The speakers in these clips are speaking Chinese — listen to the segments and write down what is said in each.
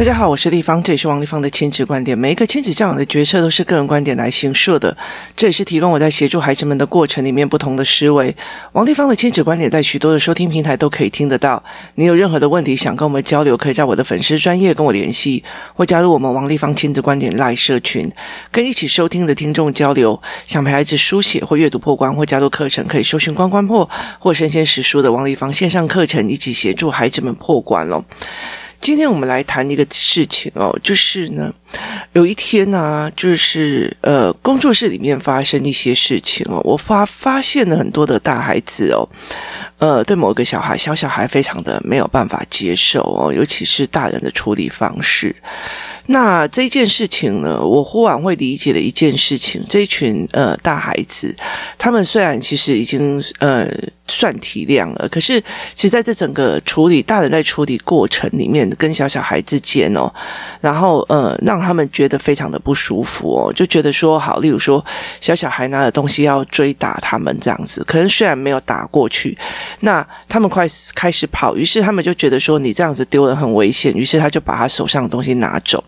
大家好，我是立方，这也是王立方的亲子观点。每一个亲子教养的决策都是个人观点来形设的，这也是提供我在协助孩子们的过程里面不同的思维。王立方的亲子观点在许多的收听平台都可以听得到。你有任何的问题想跟我们交流，可以在我的粉丝专业跟我联系，或加入我们王立方亲子观点赖社群，跟一起收听的听众交流。想陪孩子书写或阅读破关，或加入课程，可以搜寻关关破或生鲜识书的王立方线上课程，一起协助孩子们破关喽。今天我们来谈一个事情哦，就是呢，有一天呢、就是呃，工作室里面发生一些事情哦，我发发现了很多的大孩子哦，呃，对某个小孩小小孩非常的没有办法接受哦，尤其是大人的处理方式。那这件事情呢，我忽然会理解了一件事情，这一群呃大孩子，他们虽然其实已经呃。算体谅了，可是其实在这整个处理，大人在处理过程里面，跟小小孩之间哦，然后呃，让他们觉得非常的不舒服哦，就觉得说好，例如说小小孩拿的东西要追打他们这样子，可能虽然没有打过去，那他们快开始跑，于是他们就觉得说你这样子丢人很危险，于是他就把他手上的东西拿走。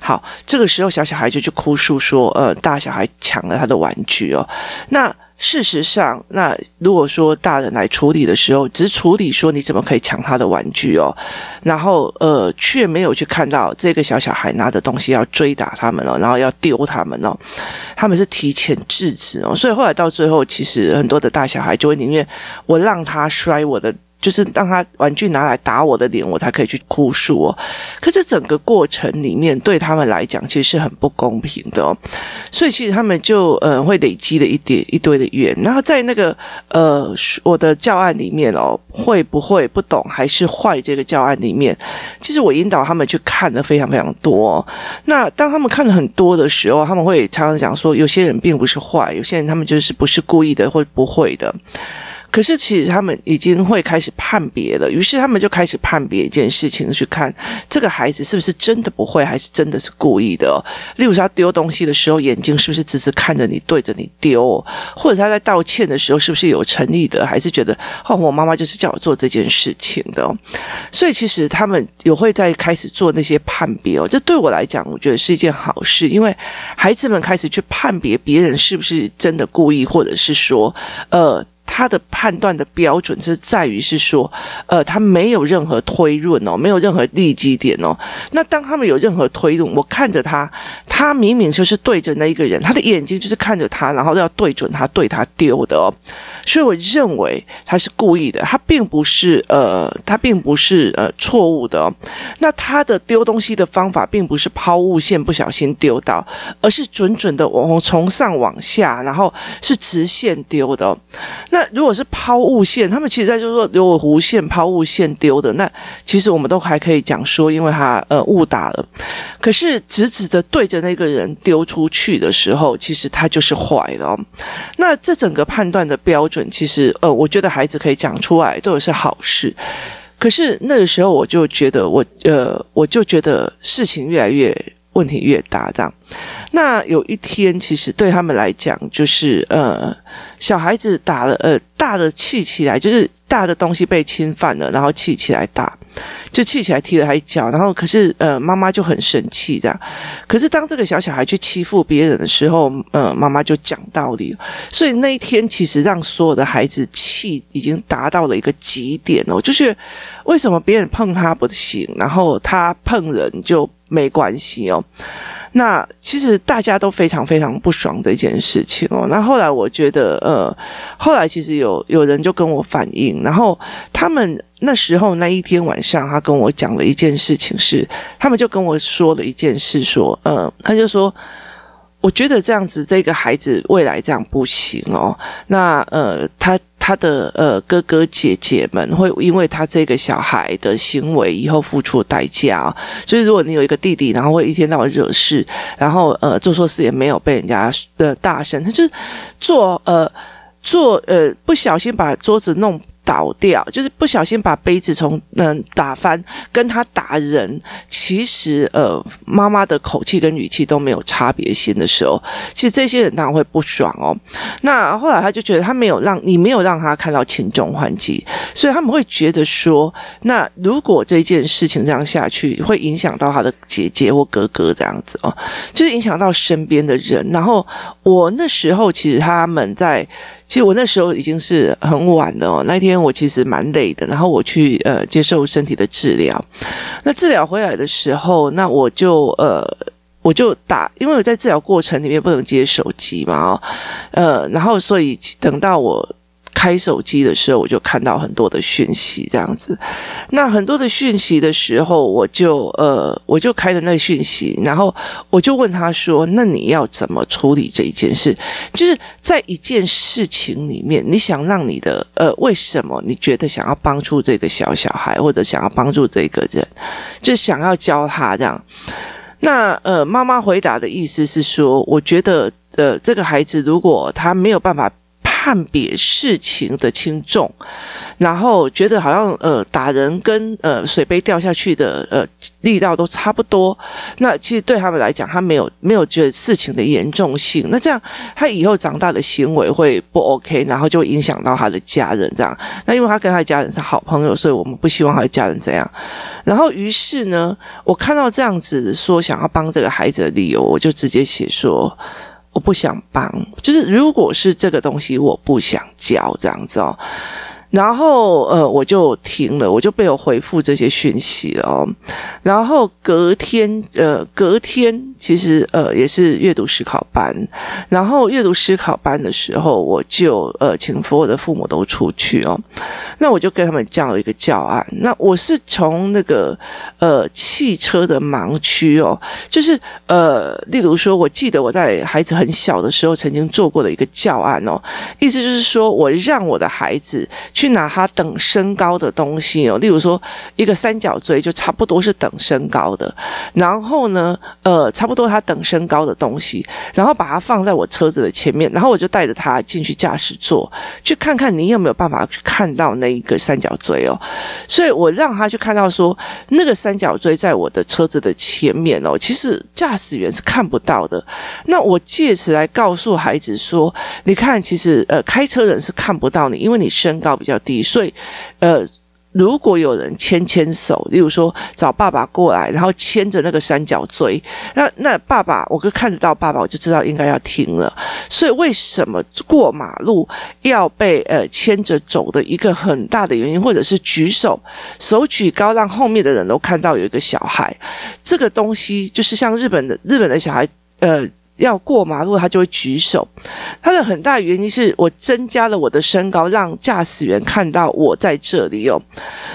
好，这个时候小小孩就去哭诉说，呃，大小孩抢了他的玩具哦，那。事实上，那如果说大人来处理的时候，只处理说你怎么可以抢他的玩具哦，然后呃，却没有去看到这个小小孩拿的东西要追打他们哦，然后要丢他们哦，他们是提前制止哦，所以后来到最后，其实很多的大小孩就会宁愿我让他摔我的。就是让他玩具拿来打我的脸，我才可以去哭诉哦。可是整个过程里面对他们来讲，其实是很不公平的哦。所以其实他们就呃会累积了一点一堆的怨。然后在那个呃我的教案里面哦，会不会不懂还是坏？这个教案里面，其实我引导他们去看的非常非常多。那当他们看了很多的时候，他们会常常讲说，有些人并不是坏，有些人他们就是不是故意的，或不会的。可是，其实他们已经会开始判别了，于是他们就开始判别一件事情，去看这个孩子是不是真的不会，还是真的是故意的。例如，他丢东西的时候，眼睛是不是直直看着你，对着你丢？或者他在道歉的时候，是不是有诚意的，还是觉得哦，我妈妈就是叫我做这件事情的？所以，其实他们有会在开始做那些判别哦。这对我来讲，我觉得是一件好事，因为孩子们开始去判别别人是不是真的故意，或者是说，呃。他的判断的标准是在于是说，呃，他没有任何推论哦，没有任何立基点哦。那当他们有任何推论，我看着他，他明明就是对着那一个人，他的眼睛就是看着他，然后要对准他，对他丢的哦。所以我认为他是故意的，他并不是呃，他并不是呃错误的哦。那他的丢东西的方法并不是抛物线不小心丢到，而是准准的往从上往下，然后是直线丢的哦。那如果是抛物线，他们其实在就是说有弧线抛物线丢的，那其实我们都还可以讲说，因为他呃误打了。可是直直的对着那个人丢出去的时候，其实他就是坏了哦。那这整个判断的标准，其实呃，我觉得孩子可以讲出来都是好事。可是那个时候我就觉得我呃，我就觉得事情越来越。问题越大，这样。那有一天，其实对他们来讲，就是呃，小孩子打了呃大的气起来，就是大的东西被侵犯了，然后气起来打，就气起来踢了他一脚，然后可是呃妈妈就很生气这样。可是当这个小小孩去欺负别人的时候，呃妈妈就讲道理。所以那一天，其实让所有的孩子气已经达到了一个极点哦，就是为什么别人碰他不行，然后他碰人就。没关系哦，那其实大家都非常非常不爽这件事情哦。那后来我觉得，呃，后来其实有有人就跟我反映，然后他们那时候那一天晚上，他跟我讲了一件事情是，他们就跟我说了一件事，说，呃，他就说。我觉得这样子，这个孩子未来这样不行哦。那呃，他他的呃哥哥姐姐们会因为他这个小孩的行为以后付出代价啊。所以如果你有一个弟弟，然后会一天到晚惹事，然后呃做错事也没有被人家的大声，他就做呃做呃不小心把桌子弄。倒掉，就是不小心把杯子从嗯打翻，跟他打人，其实呃妈妈的口气跟语气都没有差别性的时候，其实这些人当然会不爽哦。那后来他就觉得他没有让你没有让他看到轻重缓急，所以他们会觉得说，那如果这件事情这样下去，会影响到他的姐姐或哥哥这样子哦，就是影响到身边的人。然后我那时候其实他们在。其实我那时候已经是很晚了哦，那一天我其实蛮累的，然后我去呃接受身体的治疗。那治疗回来的时候，那我就呃我就打，因为我在治疗过程里面不能接手机嘛哦，呃，然后所以等到我。开手机的时候，我就看到很多的讯息，这样子。那很多的讯息的时候，我就呃，我就开了那讯息，然后我就问他说：“那你要怎么处理这一件事？就是在一件事情里面，你想让你的呃，为什么你觉得想要帮助这个小小孩，或者想要帮助这个人，就想要教他这样？那呃，妈妈回答的意思是说，我觉得呃，这个孩子如果他没有办法。”判别事情的轻重，然后觉得好像呃打人跟呃水杯掉下去的呃力道都差不多。那其实对他们来讲，他没有没有觉得事情的严重性。那这样他以后长大的行为会不 OK，然后就会影响到他的家人。这样，那因为他跟他的家人是好朋友，所以我们不希望他的家人这样。然后于是呢，我看到这样子说想要帮这个孩子的理由，我就直接写说。我不想帮，就是如果是这个东西，我不想教这样子哦。然后呃，我就停了，我就没有回复这些讯息哦。然后隔天呃，隔天其实呃也是阅读思考班。然后阅读思考班的时候，我就呃请所有的父母都出去哦。那我就跟他们讲了一个教案。那我是从那个呃汽车的盲区哦，就是呃，例如说，我记得我在孩子很小的时候曾经做过的一个教案哦，意思就是说我让我的孩子去。去拿他等身高的东西哦，例如说一个三角锥就差不多是等身高的，然后呢，呃，差不多他等身高的东西，然后把它放在我车子的前面，然后我就带着他进去驾驶座，去看看你有没有办法去看到那一个三角锥哦，所以我让他去看到说那个三角锥在我的车子的前面哦，其实驾驶员是看不到的，那我借此来告诉孩子说，你看，其实呃，开车人是看不到你，因为你身高比较低，所以，呃，如果有人牵牵手，例如说找爸爸过来，然后牵着那个三角锥，那那爸爸，我就看得到爸爸，我就知道应该要停了。所以，为什么过马路要被呃牵着走的一个很大的原因，或者是举手，手举高，让后面的人都看到有一个小孩，这个东西就是像日本的日本的小孩，呃。要过马路，他就会举手。他的很大原因是我增加了我的身高，让驾驶员看到我在这里哦。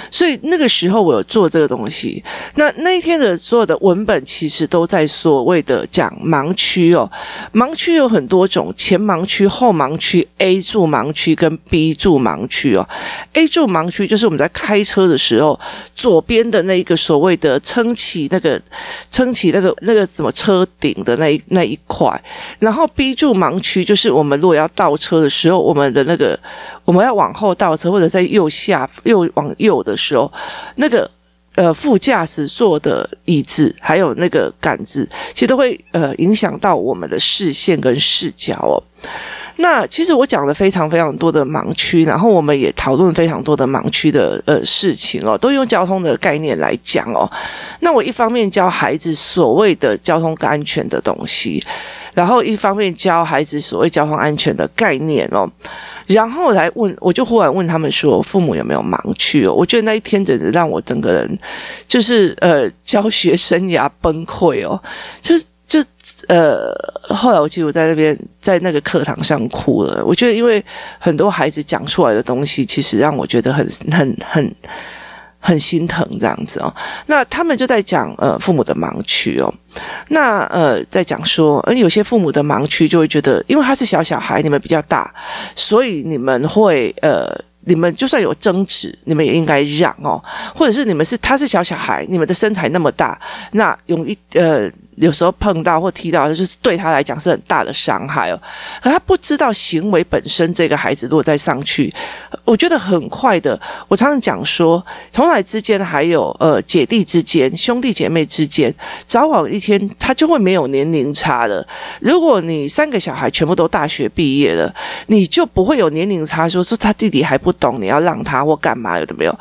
所以那个时候我有做这个东西。那那一天的所有的文本其实都在所谓的讲盲区哦。盲区有很多种，前盲区、后盲区、A 柱盲区跟 B 柱盲区哦。A 柱盲区就是我们在开车的时候，左边的那一个所谓的撑起那个撑起那个那个什么车顶的那一那一。快，然后 B 柱盲区就是我们如果要倒车的时候，我们的那个我们要往后倒车或者在右下右往右的时候，那个呃副驾驶座的椅子还有那个杆子，其实都会呃影响到我们的视线跟视角哦。那其实我讲了非常非常多的盲区，然后我们也讨论非常多的盲区的呃事情哦，都用交通的概念来讲哦。那我一方面教孩子所谓的交通安全的东西，然后一方面教孩子所谓交通安全的概念哦，然后来问，我就忽然问他们说，父母有没有盲区哦？我觉得那一天真的让我整个人就是呃教学生涯崩溃哦，就是。呃，后来我记得我在那边在那个课堂上哭了。我觉得，因为很多孩子讲出来的东西，其实让我觉得很很很很心疼这样子哦。那他们就在讲呃父母的盲区哦。那呃在讲说，而有些父母的盲区就会觉得，因为他是小小孩，你们比较大，所以你们会呃。你们就算有争执，你们也应该让哦，或者是你们是他是小小孩，你们的身材那么大，那用一呃有时候碰到或踢到，就是对他来讲是很大的伤害哦。可他不知道行为本身，这个孩子如果再上去，我觉得很快的。我常常讲说，同侪之间还有呃姐弟之间、兄弟姐妹之间，早晚一天他就会没有年龄差了。如果你三个小孩全部都大学毕业了，你就不会有年龄差，说说他弟弟还不懂，你要让他或干嘛，有的没有。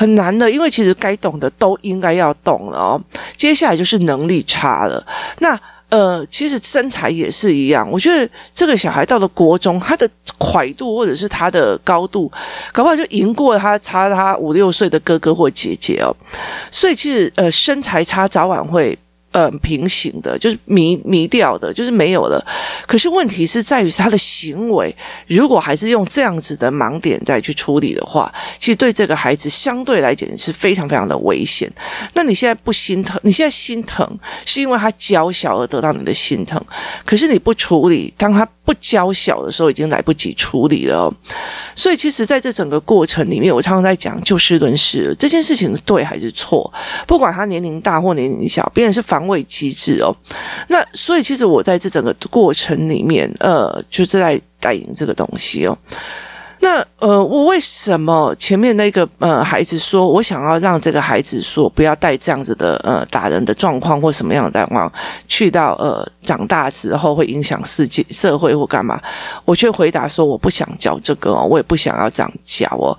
很难的，因为其实该懂的都应该要懂了哦。接下来就是能力差了。那呃，其实身材也是一样。我觉得这个小孩到了国中，他的宽度或者是他的高度，搞不好就赢过他差他五六岁的哥哥或姐姐哦。所以其实呃，身材差早晚会。呃，平行的，就是迷迷掉的，就是没有了。可是问题是在于他的行为，如果还是用这样子的盲点再去处理的话，其实对这个孩子相对来讲是非常非常的危险。那你现在不心疼？你现在心疼是因为他娇小而得到你的心疼，可是你不处理，当他不娇小的时候，已经来不及处理了。所以其实在这整个过程里面，我常常在讲就事论事，这件事情是对还是错？不管他年龄大或年龄小，别人是反。防卫机制哦，那所以其实我在这整个过程里面，呃，就是在带领这个东西哦。那呃，我为什么前面那个呃孩子说我想要让这个孩子说不要带这样子的呃打人的状况或什么样的状况去到呃长大之后会影响世界社会或干嘛？我却回答说我不想教这个哦，我也不想要这样教哦。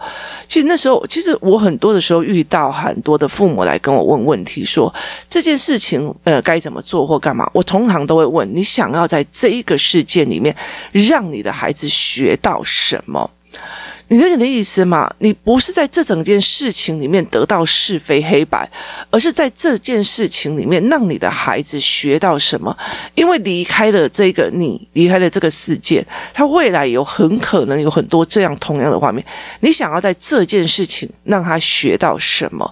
其实那时候，其实我很多的时候遇到很多的父母来跟我问问题，说这件事情呃该怎么做或干嘛？我通常都会问你想要在这一个事件里面让你的孩子学到什么？你理解的意思吗？你不是在这整件事情里面得到是非黑白，而是在这件事情里面让你的孩子学到什么？因为离开了这个你，离开了这个世界，他未来有很可能有很多这样同样的画面。你想要在这件事情让他学到什么？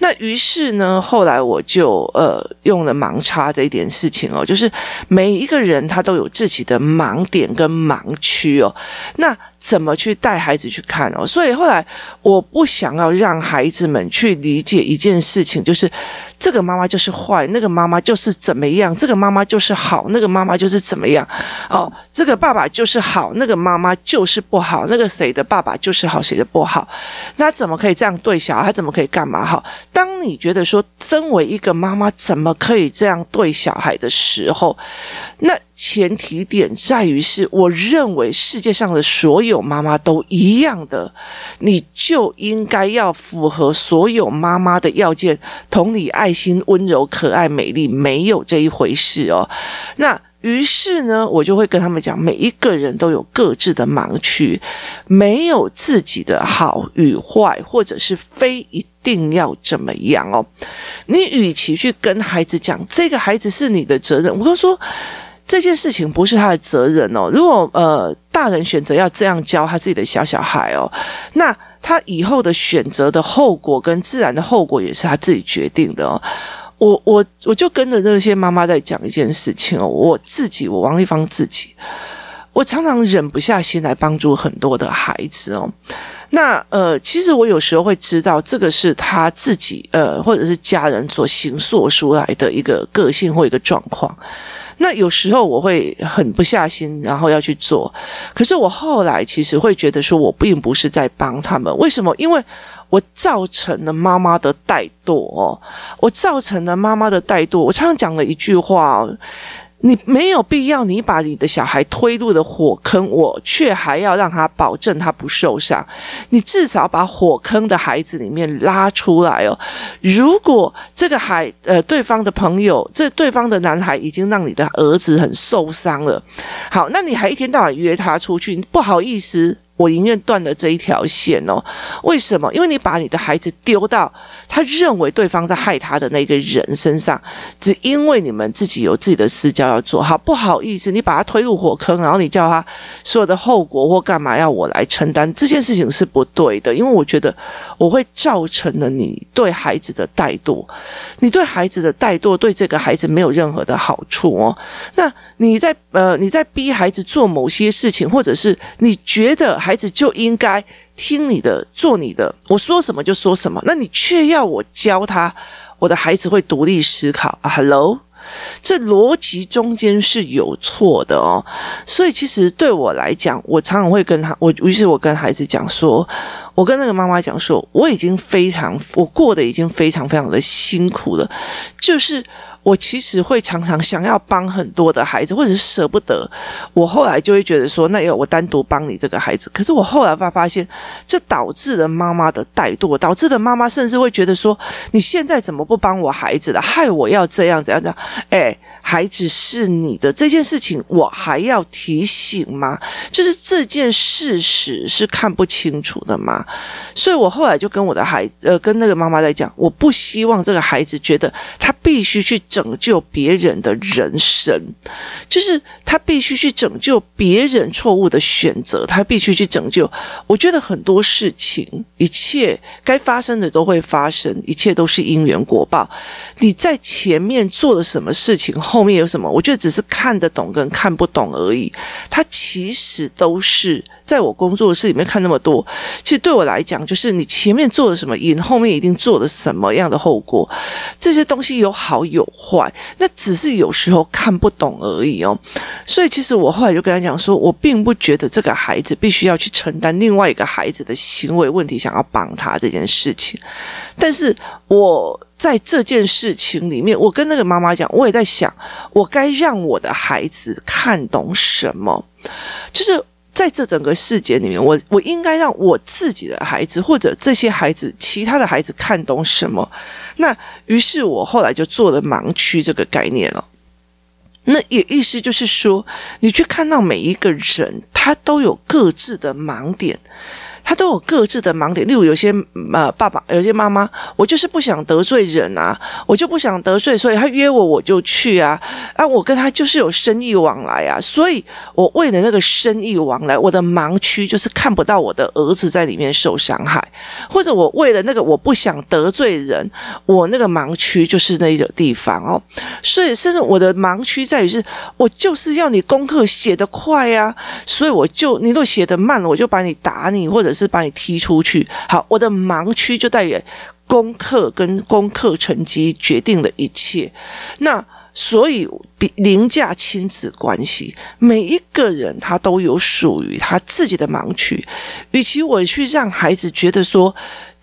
那于是呢，后来我就呃用了盲差这一点事情哦，就是每一个人他都有自己的盲点跟盲区哦，那。怎么去带孩子去看哦？所以后来我不想要让孩子们去理解一件事情，就是这个妈妈就是坏，那个妈妈就是怎么样，这个妈妈就是好，那个妈妈就是怎么样。哦，这个爸爸就是好，那个妈妈就是不好，那个谁的爸爸就是好，谁的不好？那怎么可以这样对小孩？怎么可以干嘛好？当你觉得说，身为一个妈妈怎么可以这样对小孩的时候，那。前提点在于是，我认为世界上的所有有妈妈都一样的，你就应该要符合所有妈妈的要件，同理、爱心、温柔、可爱、美丽，没有这一回事哦。那于是呢，我就会跟他们讲，每一个人都有各自的盲区，没有自己的好与坏，或者是非一定要怎么样哦。你与其去跟孩子讲这个孩子是你的责任，我都说。这件事情不是他的责任哦。如果呃大人选择要这样教他自己的小小孩哦，那他以后的选择的后果跟自然的后果也是他自己决定的哦。我我我就跟着那些妈妈在讲一件事情哦。我自己，我王立芳自己，我常常忍不下心来帮助很多的孩子哦。那呃，其实我有时候会知道这个是他自己呃或者是家人所形塑出来的一个个性或一个状况。那有时候我会狠不下心，然后要去做。可是我后来其实会觉得说，我并不是在帮他们。为什么？因为我造成了妈妈的怠惰哦，我造成了妈妈的怠惰。我常常讲了一句话。你没有必要，你把你的小孩推入了火坑，我却还要让他保证他不受伤。你至少把火坑的孩子里面拉出来哦。如果这个孩，呃，对方的朋友，这对方的男孩已经让你的儿子很受伤了，好，那你还一天到晚约他出去，不好意思。我宁愿断了这一条线哦。为什么？因为你把你的孩子丢到他认为对方在害他的那个人身上，只因为你们自己有自己的私交要做好，不好意思，你把他推入火坑，然后你叫他所有的后果或干嘛要我来承担，这件事情是不对的。因为我觉得我会造成了你对孩子的怠惰，你对孩子的怠惰对这个孩子没有任何的好处哦。那你在呃你在逼孩子做某些事情，或者是你觉得。孩子就应该听你的，做你的，我说什么就说什么。那你却要我教他，我的孩子会独立思考啊？Hello，这逻辑中间是有错的哦。所以其实对我来讲，我常常会跟他，我于是我跟孩子讲说，我跟那个妈妈讲说，我已经非常，我过得已经非常非常的辛苦了，就是。我其实会常常想要帮很多的孩子，或者是舍不得。我后来就会觉得说，那要我单独帮你这个孩子。可是我后来发发现，这导致了妈妈的怠惰，导致了妈妈甚至会觉得说，你现在怎么不帮我孩子了？害我要这样怎样这样。哎。孩子是你的这件事情，我还要提醒吗？就是这件事实是看不清楚的吗？所以我后来就跟我的孩，呃，跟那个妈妈在讲，我不希望这个孩子觉得他必须去拯救别人的人生，就是他必须去拯救别人错误的选择，他必须去拯救。我觉得很多事情，一切该发生的都会发生，一切都是因缘果报。你在前面做了什么事情？后面有什么？我觉得只是看得懂跟看不懂而已。它其实都是在我工作室里面看那么多。其实对我来讲，就是你前面做了什么因，后面一定做了什么样的后果。这些东西有好有坏，那只是有时候看不懂而已哦。所以其实我后来就跟他讲说，我并不觉得这个孩子必须要去承担另外一个孩子的行为问题，想要帮他这件事情。但是我。在这件事情里面，我跟那个妈妈讲，我也在想，我该让我的孩子看懂什么？就是在这整个世界里面，我我应该让我自己的孩子，或者这些孩子，其他的孩子看懂什么？那于是我后来就做了盲区这个概念了。那也意思就是说，你去看到每一个人，他都有各自的盲点。他都有各自的盲点，例如有些呃爸爸，有些妈妈，我就是不想得罪人啊，我就不想得罪，所以他约我我就去啊，啊，我跟他就是有生意往来啊，所以我为了那个生意往来，我的盲区就是看不到我的儿子在里面受伤害，或者我为了那个我不想得罪人，我那个盲区就是那个地方哦，所以甚至我的盲区在于是，我就是要你功课写得快啊，所以我就你如果写得慢了，我就把你打你或者。是把你踢出去。好，我的盲区就代表功课跟功课成绩决定了一切。那所以，比凌驾亲子关系，每一个人他都有属于他自己的盲区。与其我去让孩子觉得说，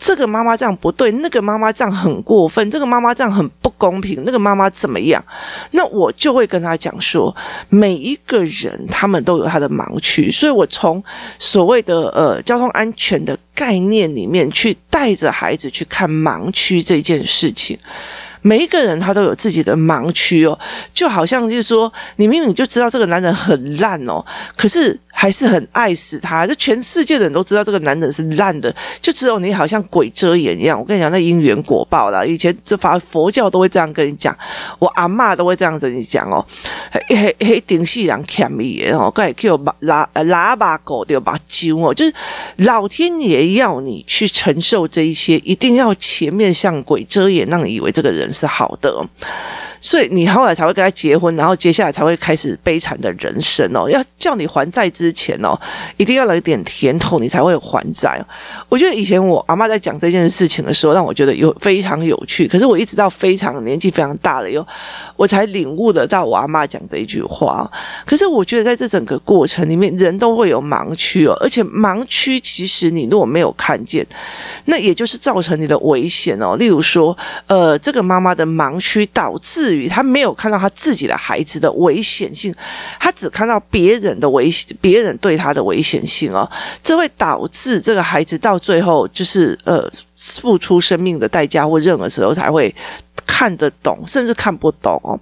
这个妈妈这样不对，那个妈妈这样很过分，这个妈妈这样很不公平，那个妈妈怎么样？那我就会跟他讲说，每一个人他们都有他的盲区，所以我从所谓的呃交通安全的概念里面去带着孩子去看盲区这件事情。每一个人他都有自己的盲区哦，就好像就是说，你明明就知道这个男人很烂哦，可是。还是很爱死他，就全世界的人都知道这个男人是烂的，就只有你好像鬼遮眼一样。我跟你讲，那因缘果报啦，以前这法佛教都会这样跟你讲，我阿嬷都会这样子跟你讲哦。嘿，嘿，顶细人欠你的哦，该叫把拉拉把狗就把揪哦，就是老天爷要你去承受这一些，一定要前面像鬼遮眼，让你以为这个人是好的。所以你后来才会跟他结婚，然后接下来才会开始悲惨的人生哦。要叫你还债之前哦，一定要来点甜头，你才会还债。我觉得以前我阿妈在讲这件事情的时候，让我觉得有非常有趣。可是我一直到非常年纪非常大了以后，我才领悟得到我阿妈讲这一句话。可是我觉得在这整个过程里面，人都会有盲区哦，而且盲区其实你如果没有看见，那也就是造成你的危险哦。例如说，呃，这个妈妈的盲区导致。于他没有看到他自己的孩子的危险性，他只看到别人的危险，别人对他的危险性哦，这会导致这个孩子到最后就是呃付出生命的代价，或任何时候才会。看得懂，甚至看不懂哦。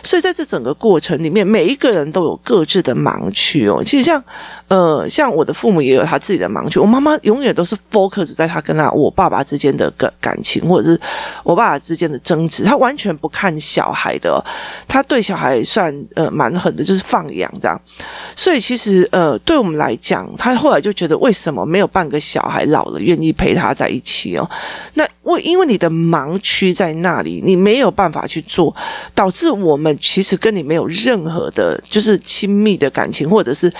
所以在这整个过程里面，每一个人都有各自的盲区哦。其实像呃，像我的父母也有他自己的盲区。我妈妈永远都是 focus 在他跟他我爸爸之间的感感情，或者是我爸爸之间的争执，他完全不看小孩的哦。他对小孩算呃蛮狠的，就是放养这样。所以其实呃，对我们来讲，他后来就觉得为什么没有半个小孩老了愿意陪他在一起哦？那为因为你的盲区在那里，你没有办法去做，导致我们其实跟你没有任何的，就是亲密的感情，或者是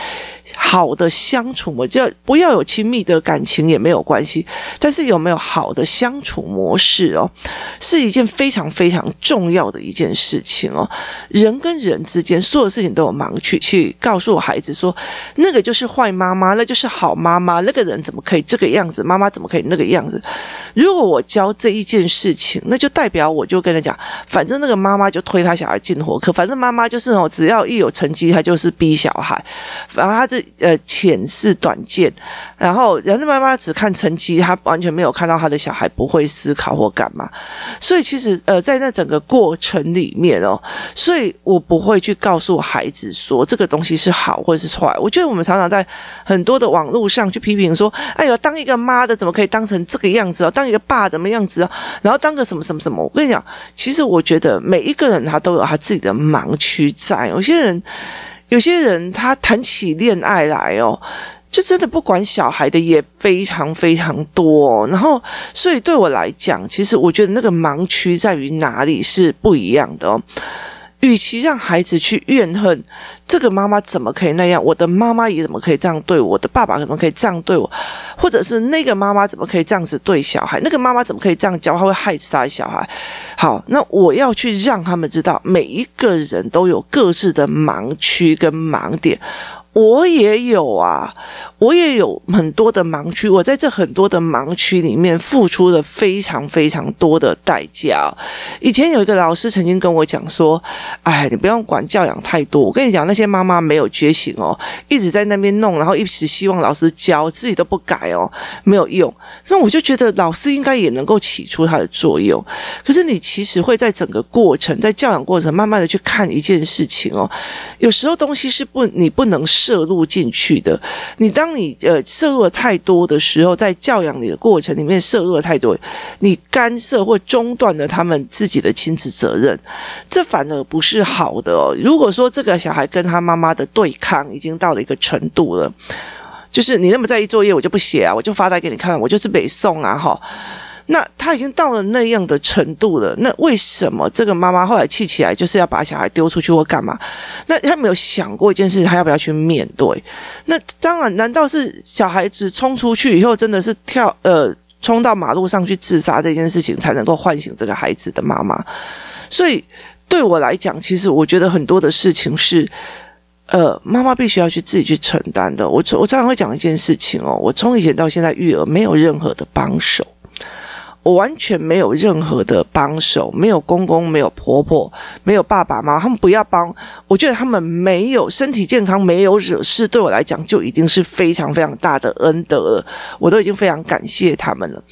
好的相处模，就不要有亲密的感情也没有关系，但是有没有好的相处模式哦，是一件非常非常重要的一件事情哦。人跟人之间所有事情都有盲区，去告诉我孩子说，那个就是坏妈妈，那就是好妈妈，那个人怎么可以这个样子，妈妈怎么可以那个样子？如果我教这一件事情，那就代表我就跟他讲，反正那个妈妈就推他小孩进火课，反正妈妈就是哦，只要一有成绩，他就是逼小孩，反正他是呃浅视短见，然后人的妈妈只看成绩，他完全没有看到他的小孩不会思考或干嘛，所以其实呃在那整个过程里面哦，所以我不会去告诉孩子说这个东西是好或者是坏。我觉得我们常常在很多的网络上去批评说，哎呦，当一个妈的怎么可以当成这个样子哦？当一个爸怎么样子啊？然后当个什么什么什么？我跟你讲，其实我觉得每一个人他都有他自己的盲区在。有些人，有些人他谈起恋爱来哦，就真的不管小孩的也非常非常多。然后，所以对我来讲，其实我觉得那个盲区在于哪里是不一样的哦。与其让孩子去怨恨这个妈妈怎么可以那样，我的妈妈也怎么可以这样对我，我的爸爸怎么可以这样对我，或者是那个妈妈怎么可以这样子对小孩，那个妈妈怎么可以这样教，他会害死他的小孩。好，那我要去让他们知道，每一个人都有各自的盲区跟盲点。我也有啊，我也有很多的盲区。我在这很多的盲区里面付出了非常非常多的代价。以前有一个老师曾经跟我讲说：“哎，你不用管教养太多。我跟你讲，那些妈妈没有觉醒哦，一直在那边弄，然后一直希望老师教，自己都不改哦，没有用。那我就觉得老师应该也能够起出它的作用。可是你其实会在整个过程，在教养过程，慢慢的去看一件事情哦。有时候东西是不，你不能。摄入进去的，你当你呃摄入了太多的时候，在教养你的过程里面摄入了太多，你干涉或中断了他们自己的亲子责任，这反而不是好的。如果说这个小孩跟他妈妈的对抗已经到了一个程度了，就是你那么在意作业，我就不写啊，我就发呆给你看，我就是北宋啊，哈。那他已经到了那样的程度了，那为什么这个妈妈后来气起来就是要把小孩丢出去或干嘛？那他没有想过一件事，他要不要去面对？那当然，难道是小孩子冲出去以后真的是跳呃冲到马路上去自杀这件事情才能够唤醒这个孩子的妈妈？所以对我来讲，其实我觉得很多的事情是呃妈妈必须要去自己去承担的。我我常常会讲一件事情哦，我从以前到现在育儿没有任何的帮手。我完全没有任何的帮手，没有公公，没有婆婆，没有爸爸妈妈，他们不要帮。我觉得他们没有身体健康，没有惹事，对我来讲就已经是非常非常大的恩德了。我都已经非常感谢他们了。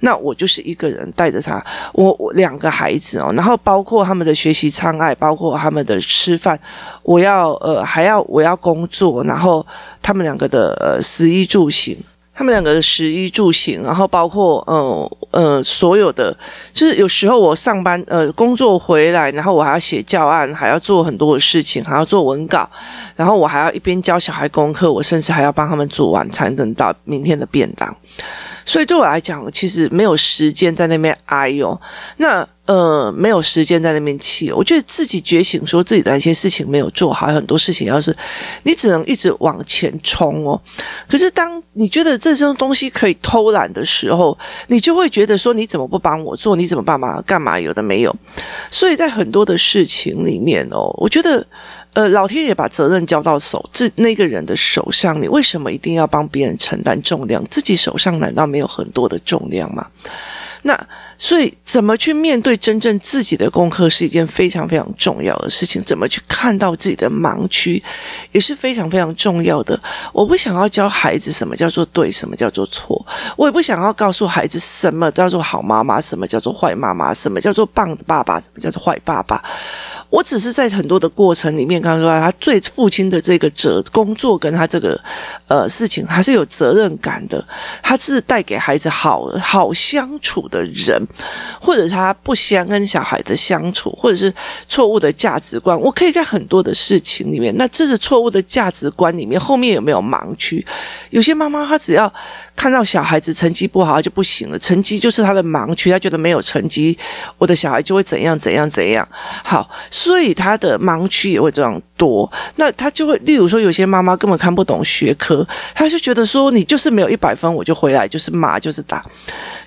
那我就是一个人带着他，我我两个孩子哦，然后包括他们的学习障碍，包括他们的吃饭，我要呃还要我要工作，然后他们两个的呃食衣住行。他们两个的食衣住行，然后包括呃呃所有的，就是有时候我上班呃工作回来，然后我还要写教案，还要做很多的事情，还要做文稿，然后我还要一边教小孩功课，我甚至还要帮他们做晚餐，等到明天的便当。所以对我来讲，其实没有时间在那边哎呦，那呃没有时间在那边气。我觉得自己觉醒，说自己的一些事情没有做好，很多事情要是你只能一直往前冲哦。可是当你觉得这种东西可以偷懒的时候，你就会觉得说你怎么不帮我做？你怎么帮忙干嘛？有的没有。所以在很多的事情里面哦，我觉得。呃，老天爷把责任交到手，这那个人的手上，你为什么一定要帮别人承担重量？自己手上难道没有很多的重量吗？那所以，怎么去面对真正自己的功课是一件非常非常重要的事情。怎么去看到自己的盲区，也是非常非常重要的。我不想要教孩子什么叫做对，什么叫做错。我也不想要告诉孩子什么叫做好妈妈，什么叫做坏妈妈，什么叫做棒的爸爸，什么叫做坏爸爸。我只是在很多的过程里面，刚刚说他最父亲的这个责工作跟他这个呃事情，他是有责任感的，他是带给孩子好好相处的人，或者他不想跟小孩的相处，或者是错误的价值观，我可以在很多的事情里面，那这是错误的价值观里面后面有没有盲区？有些妈妈她只要。看到小孩子成绩不好，就不行了。成绩就是他的盲区，他觉得没有成绩，我的小孩就会怎样怎样怎样。好，所以他的盲区也会这样多。那他就会，例如说，有些妈妈根本看不懂学科，他就觉得说，你就是没有一百分，我就回来就是骂，就是打。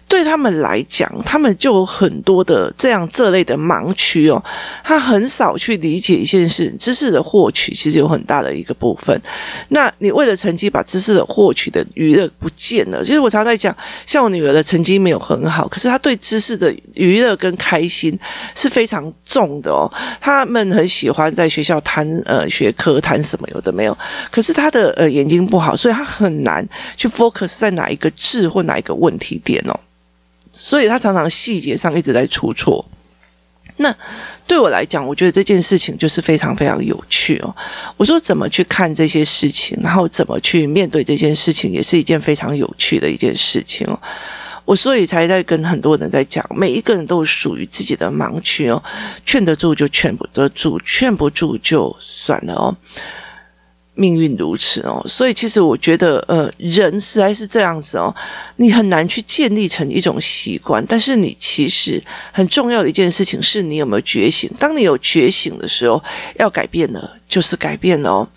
对他们来讲，他们就有很多的这样这类的盲区哦，他很少去理解一件事，知识的获取其实有很大的一个部分。那你为了成绩把知识的获取的娱乐不见了。其实我常在讲，像我女儿的成绩没有很好，可是她对知识的娱乐跟开心是非常重的哦。他们很喜欢在学校谈呃学科谈什么有的没有，可是他的呃眼睛不好，所以他很难去 focus 在哪一个字或哪一个问题点哦。所以他常常细节上一直在出错。那对我来讲，我觉得这件事情就是非常非常有趣哦。我说怎么去看这些事情，然后怎么去面对这件事情，也是一件非常有趣的一件事情哦。我所以才在跟很多人在讲，每一个人都属于自己的盲区哦，劝得住就劝不得住，劝不住就算了哦。命运如此哦，所以其实我觉得，呃，人实在是这样子哦，你很难去建立成一种习惯。但是你其实很重要的一件事情是你有没有觉醒。当你有觉醒的时候，要改变了就是改变了哦。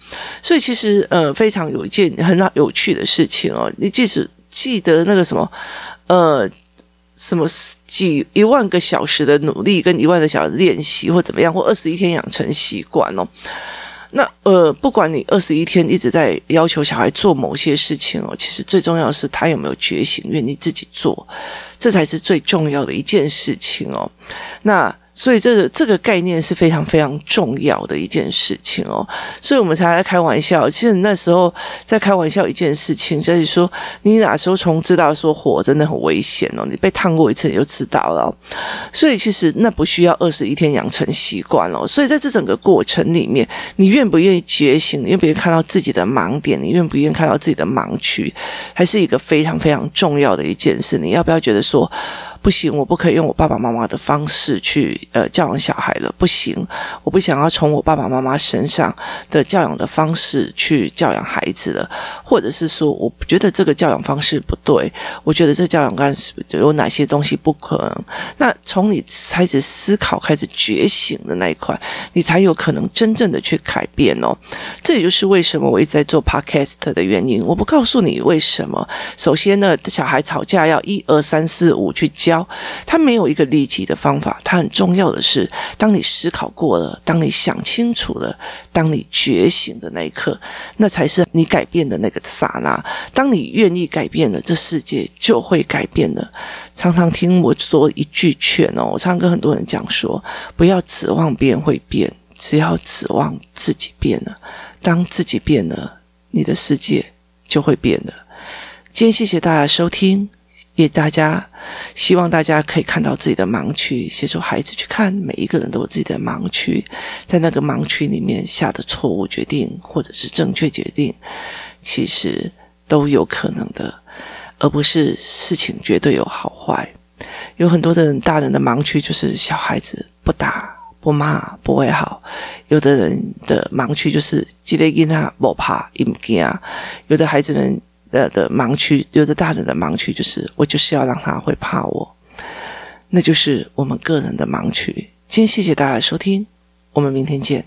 所以其实，呃，非常有一件很有趣的事情哦。你即使记得那个什么，呃，什么几一万个小时的努力跟一万个小时练习或怎么样，或二十一天养成习惯哦。那呃，不管你二十一天一直在要求小孩做某些事情哦，其实最重要的是他有没有觉醒，愿意自己做，这才是最重要的一件事情哦。那。所以这个这个概念是非常非常重要的一件事情哦，所以我们才在开玩笑。其实那时候在开玩笑一件事情，就是说你哪时候从知道说火真的很危险哦，你被烫过一次你就知道了。所以其实那不需要二十一天养成习惯哦。所以在这整个过程里面，你愿不愿意觉醒？你愿不愿意看到自己的盲点？你愿不愿意看到自己的盲区？还是一个非常非常重要的一件事。你要不要觉得说？不行，我不可以用我爸爸妈妈的方式去呃教养小孩了。不行，我不想要从我爸爸妈妈身上的教养的方式去教养孩子了，或者是说，我觉得这个教养方式不对，我觉得这教养观有哪些东西不可能。那从你开始思考、开始觉醒的那一块，你才有可能真正的去改变哦。这也就是为什么我一直在做 podcast 的原因。我不告诉你为什么。首先呢，小孩吵架要一二三四五去教。他没有一个立即的方法，他很重要的是，当你思考过了，当你想清楚了，当你觉醒的那一刻，那才是你改变的那个刹那。当你愿意改变了，这世界就会改变了。常常听我说一句劝哦，我常常跟很多人讲说，不要指望别人会变，只要指望自己变了。当自己变了，你的世界就会变了。今天谢谢大家收听。也大家希望大家可以看到自己的盲区，协助孩子去看，每一个人都有自己的盲区，在那个盲区里面下的错误决定，或者是正确决定，其实都有可能的，而不是事情绝对有好坏。有很多的人，大人的盲区就是小孩子不打不骂不会好，有的人的盲区就是记得跟他不怕不惊，有的孩子们。的的盲区，有的大人的盲区就是我就是要让他会怕我，那就是我们个人的盲区。今天谢谢大家的收听，我们明天见。